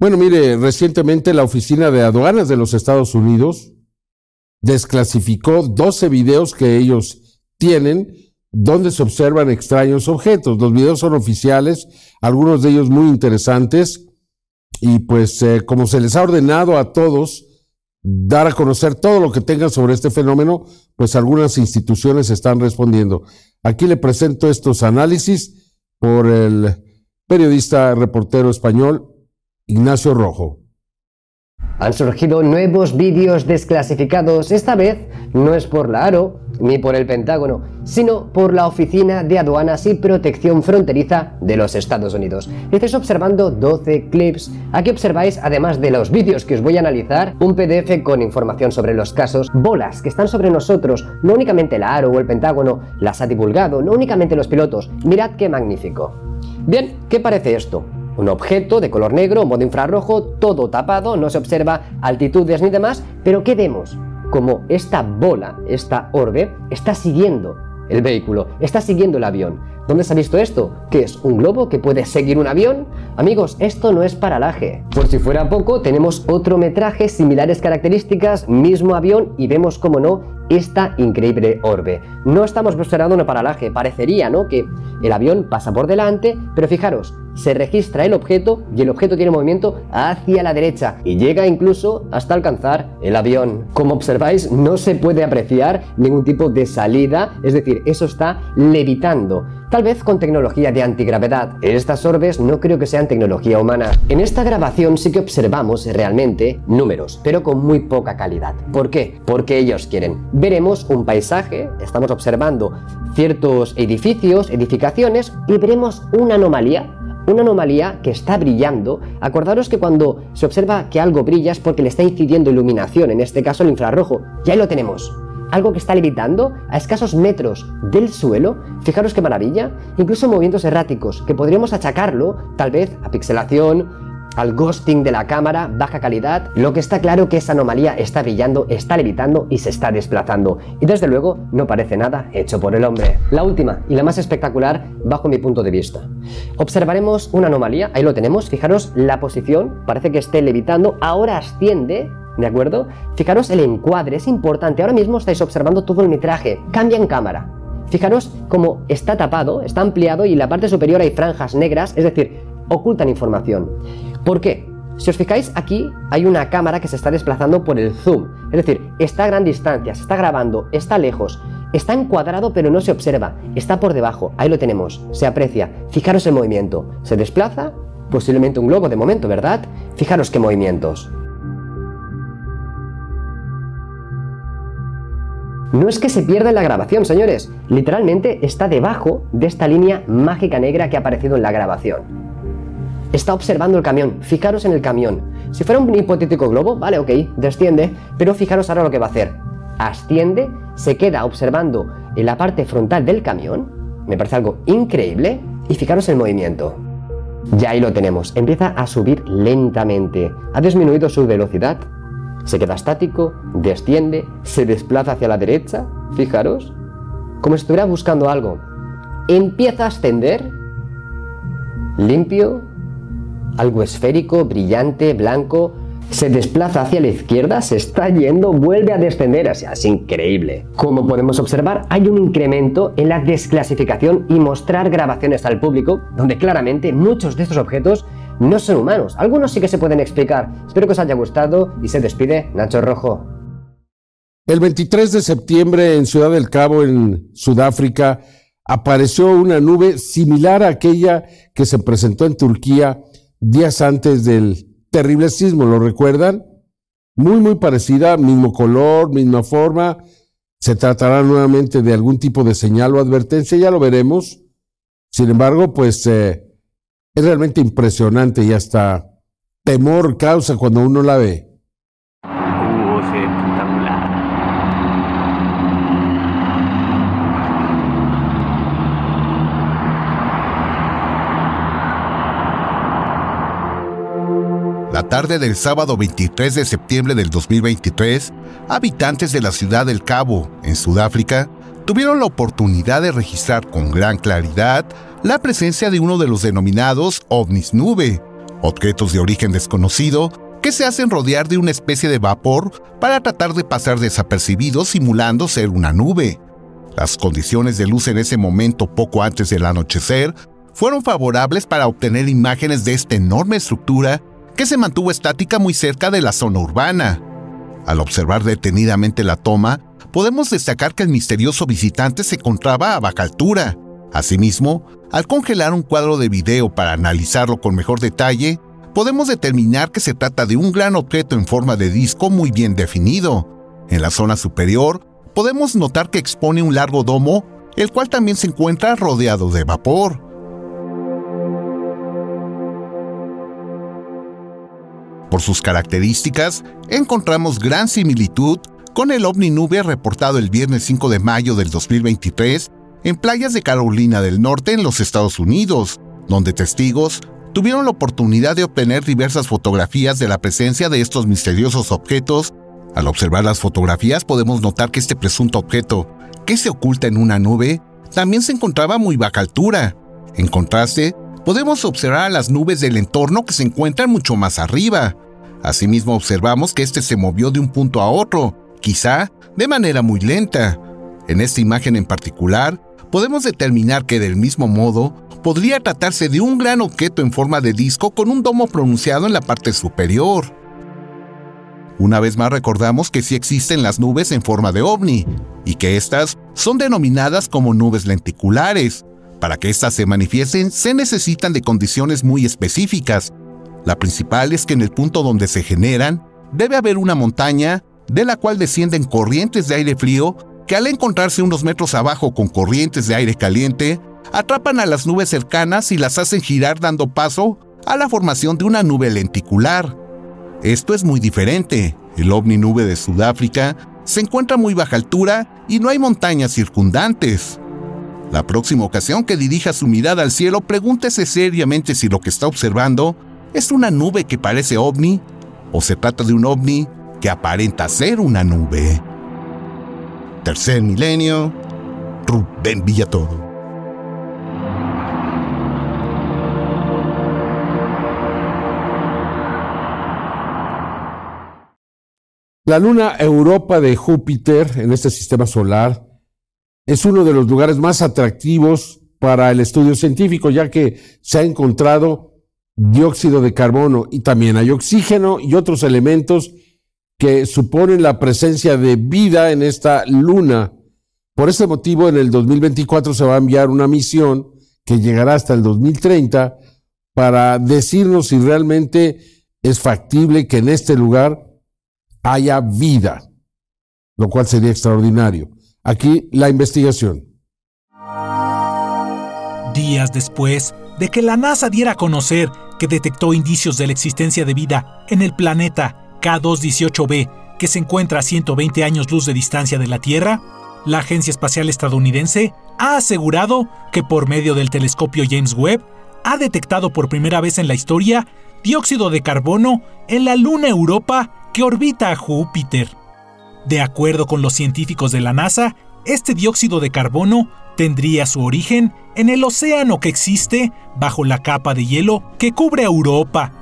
Bueno, mire, recientemente la Oficina de Aduanas de los Estados Unidos desclasificó 12 videos que ellos tienen donde se observan extraños objetos. Los videos son oficiales, algunos de ellos muy interesantes, y pues eh, como se les ha ordenado a todos dar a conocer todo lo que tengan sobre este fenómeno, pues algunas instituciones están respondiendo. Aquí le presento estos análisis por el periodista reportero español Ignacio Rojo. Han surgido nuevos vídeos desclasificados, esta vez no es por la ARO ni por el Pentágono, sino por la Oficina de Aduanas y Protección Fronteriza de los Estados Unidos. Estáis observando 12 clips. Aquí observáis, además de los vídeos que os voy a analizar, un PDF con información sobre los casos, bolas que están sobre nosotros. No únicamente la ARO o el Pentágono las ha divulgado, no únicamente los pilotos. Mirad qué magnífico. Bien, ¿qué parece esto? Un objeto de color negro, modo infrarrojo, todo tapado, no se observa altitudes ni demás, pero ¿qué vemos? Como esta bola, esta orbe, está siguiendo el vehículo, está siguiendo el avión. ¿Dónde se ha visto esto? ¿Qué es? ¿Un globo que puede seguir un avión? Amigos, esto no es paralaje. Por si fuera poco, tenemos otro metraje, similares características, mismo avión y vemos, como no, esta increíble orbe. No estamos observando un paralaje, parecería, ¿no? Que el avión pasa por delante, pero fijaros, se registra el objeto y el objeto tiene movimiento hacia la derecha y llega incluso hasta alcanzar el avión. Como observáis, no se puede apreciar ningún tipo de salida, es decir, eso está levitando. Tal vez con tecnología de antigravedad. Estas orbes no creo que sean tecnología humana. En esta grabación sí que observamos realmente números, pero con muy poca calidad. ¿Por qué? Porque ellos quieren. Veremos un paisaje, estamos observando ciertos edificios, edificaciones y veremos una anomalía una anomalía que está brillando. Acordaros que cuando se observa que algo brilla es porque le está incidiendo iluminación, en este caso el infrarrojo. Y ahí lo tenemos algo que está levitando a escasos metros del suelo, fijaros qué maravilla, incluso movimientos erráticos, que podríamos achacarlo tal vez a pixelación, al ghosting de la cámara, baja calidad, lo que está claro que esa anomalía está brillando, está levitando y se está desplazando. Y desde luego no parece nada hecho por el hombre. La última y la más espectacular bajo mi punto de vista. Observaremos una anomalía, ahí lo tenemos, fijaros la posición, parece que esté levitando, ahora asciende ¿De acuerdo? Fijaros el encuadre, es importante. Ahora mismo estáis observando todo el metraje. Cambia en cámara. Fijaros cómo está tapado, está ampliado y en la parte superior hay franjas negras, es decir, ocultan información. ¿Por qué? Si os fijáis aquí hay una cámara que se está desplazando por el zoom, es decir, está a gran distancia, se está grabando, está lejos, está encuadrado pero no se observa, está por debajo, ahí lo tenemos, se aprecia. Fijaros el movimiento, se desplaza, posiblemente un globo de momento, ¿verdad? Fijaros qué movimientos. No es que se pierda en la grabación, señores. Literalmente está debajo de esta línea mágica negra que ha aparecido en la grabación. Está observando el camión. Fijaros en el camión. Si fuera un hipotético globo, vale, ok, desciende, pero fijaros ahora lo que va a hacer. Asciende, se queda observando en la parte frontal del camión. Me parece algo increíble. Y fijaros el movimiento. Ya ahí lo tenemos. Empieza a subir lentamente. Ha disminuido su velocidad se queda estático, desciende, se desplaza hacia la derecha, fijaros, como si estuviera buscando algo. Empieza a ascender, limpio, algo esférico, brillante, blanco, se desplaza hacia la izquierda, se está yendo, vuelve a descender, o sea, es increíble. Como podemos observar, hay un incremento en la desclasificación y mostrar grabaciones al público, donde claramente muchos de estos objetos no son humanos. Algunos sí que se pueden explicar. Espero que os haya gustado y se despide Nacho Rojo. El 23 de septiembre en Ciudad del Cabo, en Sudáfrica, apareció una nube similar a aquella que se presentó en Turquía días antes del terrible sismo, ¿lo recuerdan? Muy, muy parecida, mismo color, misma forma. Se tratará nuevamente de algún tipo de señal o advertencia, ya lo veremos. Sin embargo, pues eh, es realmente impresionante y hasta temor causa cuando uno la ve. La tarde del sábado 23 de septiembre del 2023, habitantes de la ciudad del Cabo, en Sudáfrica, tuvieron la oportunidad de registrar con gran claridad la presencia de uno de los denominados ovnis nube, objetos de origen desconocido que se hacen rodear de una especie de vapor para tratar de pasar desapercibidos simulando ser una nube. Las condiciones de luz en ese momento poco antes del anochecer fueron favorables para obtener imágenes de esta enorme estructura que se mantuvo estática muy cerca de la zona urbana. Al observar detenidamente la toma, podemos destacar que el misterioso visitante se encontraba a baja altura. Asimismo, al congelar un cuadro de video para analizarlo con mejor detalle, podemos determinar que se trata de un gran objeto en forma de disco muy bien definido. En la zona superior, podemos notar que expone un largo domo, el cual también se encuentra rodeado de vapor. Por sus características, encontramos gran similitud con el ovni nube reportado el viernes 5 de mayo del 2023 en playas de Carolina del Norte en los Estados Unidos, donde testigos tuvieron la oportunidad de obtener diversas fotografías de la presencia de estos misteriosos objetos. Al observar las fotografías podemos notar que este presunto objeto, que se oculta en una nube, también se encontraba a muy baja altura. En contraste, podemos observar las nubes del entorno que se encuentran mucho más arriba. Asimismo observamos que este se movió de un punto a otro, quizá de manera muy lenta. En esta imagen en particular, podemos determinar que del mismo modo podría tratarse de un gran objeto en forma de disco con un domo pronunciado en la parte superior. Una vez más recordamos que sí existen las nubes en forma de ovni y que estas son denominadas como nubes lenticulares. Para que éstas se manifiesten se necesitan de condiciones muy específicas. La principal es que en el punto donde se generan debe haber una montaña de la cual descienden corrientes de aire frío que al encontrarse unos metros abajo con corrientes de aire caliente, atrapan a las nubes cercanas y las hacen girar dando paso a la formación de una nube lenticular. Esto es muy diferente. El ovni nube de Sudáfrica se encuentra a muy baja altura y no hay montañas circundantes. La próxima ocasión que dirija su mirada al cielo, pregúntese seriamente si lo que está observando es una nube que parece ovni o se trata de un ovni que aparenta ser una nube. Tercer milenio, Rubén Villatoro. La luna Europa de Júpiter en este sistema solar es uno de los lugares más atractivos para el estudio científico, ya que se ha encontrado dióxido de carbono y también hay oxígeno y otros elementos que suponen la presencia de vida en esta luna. Por este motivo, en el 2024 se va a enviar una misión que llegará hasta el 2030 para decirnos si realmente es factible que en este lugar haya vida, lo cual sería extraordinario. Aquí la investigación. Días después de que la NASA diera a conocer que detectó indicios de la existencia de vida en el planeta K218b, que se encuentra a 120 años luz de distancia de la Tierra, la Agencia Espacial Estadounidense ha asegurado que por medio del telescopio James Webb ha detectado por primera vez en la historia dióxido de carbono en la luna Europa que orbita a Júpiter. De acuerdo con los científicos de la NASA, este dióxido de carbono tendría su origen en el océano que existe bajo la capa de hielo que cubre Europa.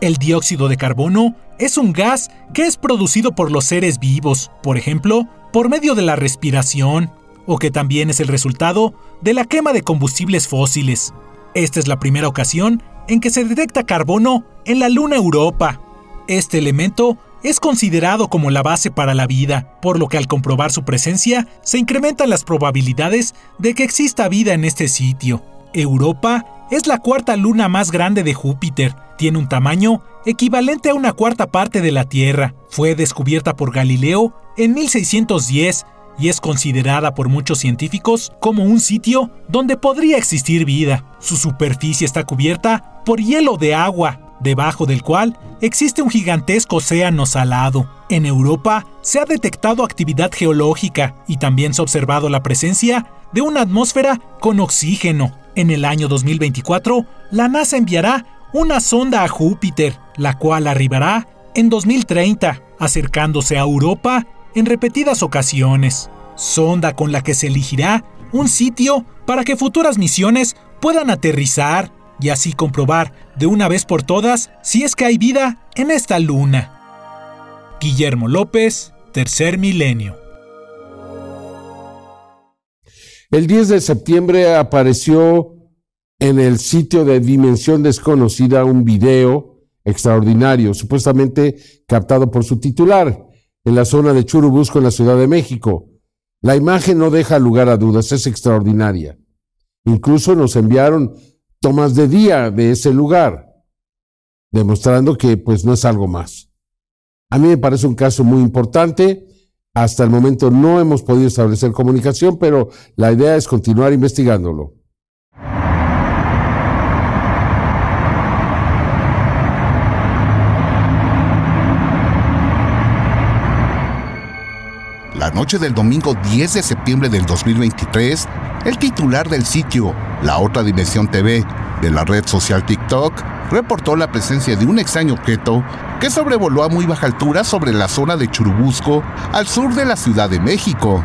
El dióxido de carbono es un gas que es producido por los seres vivos, por ejemplo, por medio de la respiración, o que también es el resultado de la quema de combustibles fósiles. Esta es la primera ocasión en que se detecta carbono en la Luna Europa. Este elemento es considerado como la base para la vida, por lo que al comprobar su presencia se incrementan las probabilidades de que exista vida en este sitio. Europa es la cuarta luna más grande de Júpiter, tiene un tamaño equivalente a una cuarta parte de la Tierra. Fue descubierta por Galileo en 1610 y es considerada por muchos científicos como un sitio donde podría existir vida. Su superficie está cubierta por hielo de agua, debajo del cual existe un gigantesco océano salado. En Europa se ha detectado actividad geológica y también se ha observado la presencia de una atmósfera con oxígeno. En el año 2024, la NASA enviará una sonda a Júpiter, la cual arribará en 2030, acercándose a Europa en repetidas ocasiones. Sonda con la que se elegirá un sitio para que futuras misiones puedan aterrizar y así comprobar de una vez por todas si es que hay vida en esta luna. Guillermo López, Tercer Milenio. El 10 de septiembre apareció en el sitio de Dimensión Desconocida un video extraordinario, supuestamente captado por su titular, en la zona de Churubusco, en la Ciudad de México. La imagen no deja lugar a dudas, es extraordinaria. Incluso nos enviaron tomas de día de ese lugar, demostrando que pues no es algo más. A mí me parece un caso muy importante. Hasta el momento no hemos podido establecer comunicación, pero la idea es continuar investigándolo. La noche del domingo 10 de septiembre del 2023, el titular del sitio La Otra Dimensión TV de la red social TikTok reportó la presencia de un extraño objeto que sobrevoló a muy baja altura sobre la zona de Churubusco, al sur de la Ciudad de México.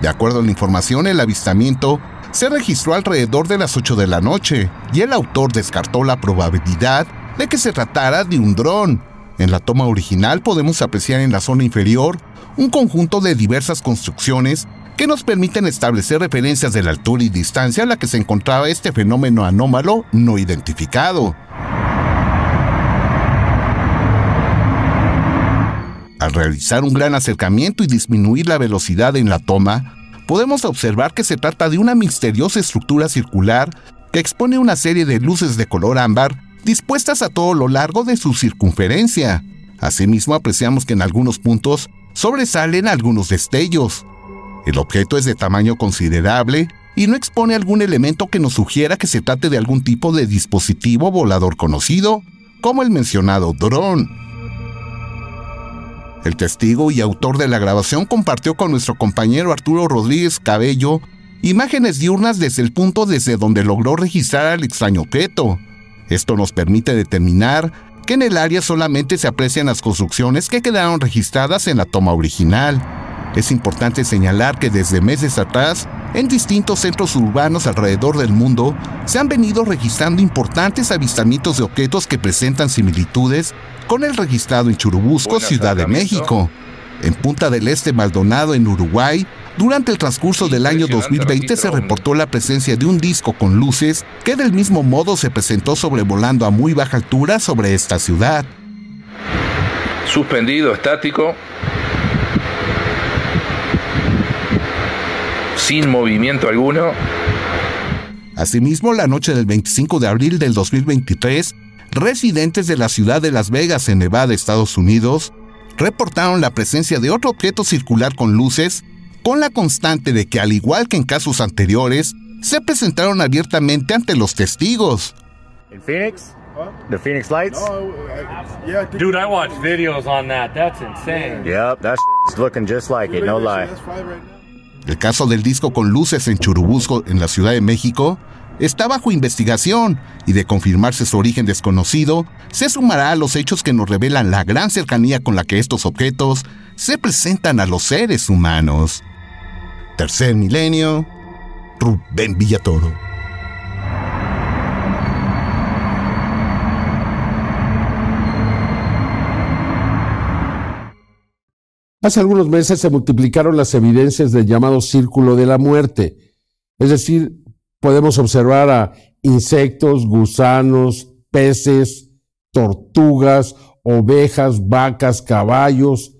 De acuerdo a la información, el avistamiento se registró alrededor de las 8 de la noche y el autor descartó la probabilidad de que se tratara de un dron. En la toma original podemos apreciar en la zona inferior un conjunto de diversas construcciones que nos permiten establecer referencias de la altura y distancia a la que se encontraba este fenómeno anómalo no identificado. Al realizar un gran acercamiento y disminuir la velocidad en la toma, podemos observar que se trata de una misteriosa estructura circular que expone una serie de luces de color ámbar dispuestas a todo lo largo de su circunferencia. Asimismo, apreciamos que en algunos puntos sobresalen algunos destellos. El objeto es de tamaño considerable y no expone algún elemento que nos sugiera que se trate de algún tipo de dispositivo volador conocido, como el mencionado dron. El testigo y autor de la grabación compartió con nuestro compañero Arturo Rodríguez Cabello imágenes diurnas desde el punto desde donde logró registrar al extraño objeto. Esto nos permite determinar que en el área solamente se aprecian las construcciones que quedaron registradas en la toma original. Es importante señalar que desde meses atrás, en distintos centros urbanos alrededor del mundo, se han venido registrando importantes avistamientos de objetos que presentan similitudes con el registrado en Churubusco, Ciudad de México. En Punta del Este Maldonado, en Uruguay, durante el transcurso del año 2020 se reportó la presencia de un disco con luces que del mismo modo se presentó sobrevolando a muy baja altura sobre esta ciudad. Suspendido, estático, sin movimiento alguno. Asimismo, la noche del 25 de abril del 2023, residentes de la ciudad de Las Vegas, en Nevada, Estados Unidos, reportaron la presencia de otro objeto circular con luces con la constante de que al igual que en casos anteriores, se presentaron abiertamente ante los testigos. In Phoenix? The Phoenix Lights? Yeah, Dude, I watched videos on that. That's insane. Yep, that's looking just like it, no lie. El caso del disco con luces en Churubusco, en la Ciudad de México, está bajo investigación y de confirmarse su origen desconocido, se sumará a los hechos que nos revelan la gran cercanía con la que estos objetos se presentan a los seres humanos. Tercer milenio, Rubén Villatoro. Hace algunos meses se multiplicaron las evidencias del llamado círculo de la muerte. Es decir, podemos observar a insectos, gusanos, peces, tortugas, ovejas, vacas, caballos,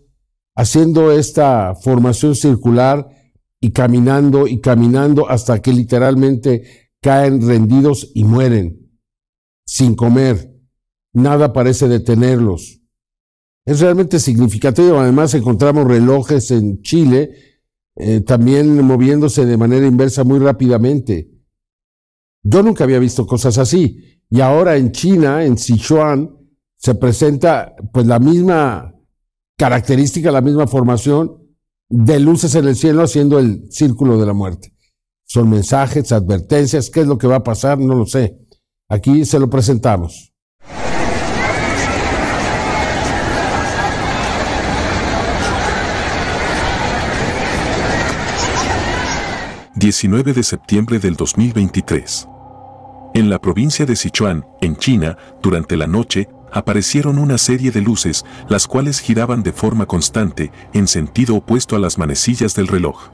haciendo esta formación circular y caminando y caminando hasta que literalmente caen rendidos y mueren, sin comer. Nada parece detenerlos. Es realmente significativo. Además, encontramos relojes en Chile eh, también moviéndose de manera inversa muy rápidamente. Yo nunca había visto cosas así. Y ahora en China, en Sichuan, se presenta pues la misma característica, la misma formación de luces en el cielo haciendo el círculo de la muerte. Son mensajes, advertencias, qué es lo que va a pasar, no lo sé. Aquí se lo presentamos. ...19 de septiembre del 2023 En la provincia de Sichuan, en China, durante la noche, aparecieron una serie de luces, las cuales giraban de forma constante, en sentido opuesto a las manecillas del reloj.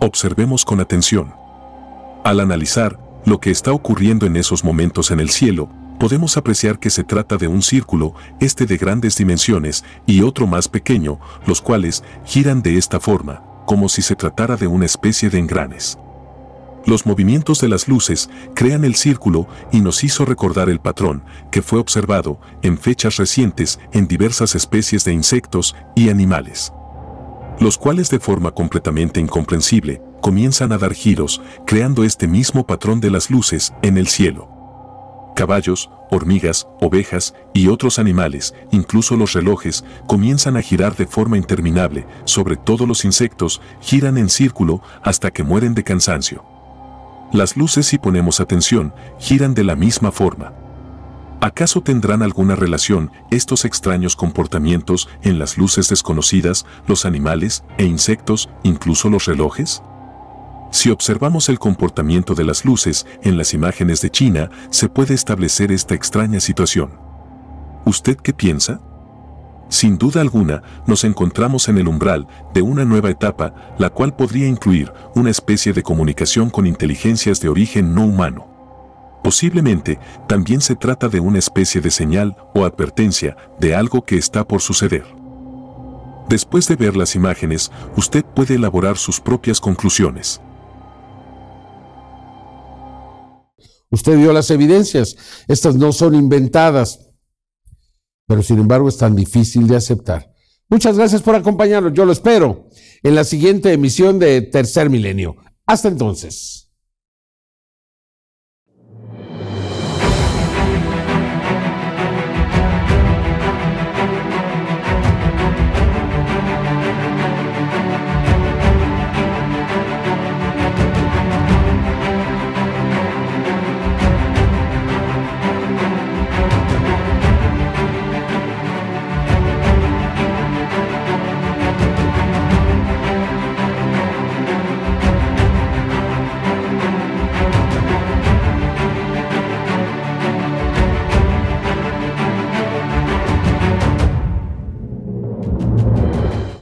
Observemos con atención. Al analizar lo que está ocurriendo en esos momentos en el cielo, podemos apreciar que se trata de un círculo, este de grandes dimensiones, y otro más pequeño, los cuales giran de esta forma, como si se tratara de una especie de engranes. Los movimientos de las luces crean el círculo y nos hizo recordar el patrón que fue observado en fechas recientes en diversas especies de insectos y animales. Los cuales de forma completamente incomprensible comienzan a dar giros, creando este mismo patrón de las luces en el cielo. Caballos, hormigas, ovejas y otros animales, incluso los relojes, comienzan a girar de forma interminable, sobre todo los insectos, giran en círculo hasta que mueren de cansancio. Las luces, si ponemos atención, giran de la misma forma. ¿Acaso tendrán alguna relación estos extraños comportamientos en las luces desconocidas, los animales e insectos, incluso los relojes? Si observamos el comportamiento de las luces en las imágenes de China, se puede establecer esta extraña situación. ¿Usted qué piensa? Sin duda alguna, nos encontramos en el umbral de una nueva etapa, la cual podría incluir una especie de comunicación con inteligencias de origen no humano. Posiblemente, también se trata de una especie de señal o advertencia de algo que está por suceder. Después de ver las imágenes, usted puede elaborar sus propias conclusiones. Usted vio las evidencias, estas no son inventadas, pero sin embargo es tan difícil de aceptar. Muchas gracias por acompañarnos. Yo lo espero en la siguiente emisión de Tercer Milenio. Hasta entonces.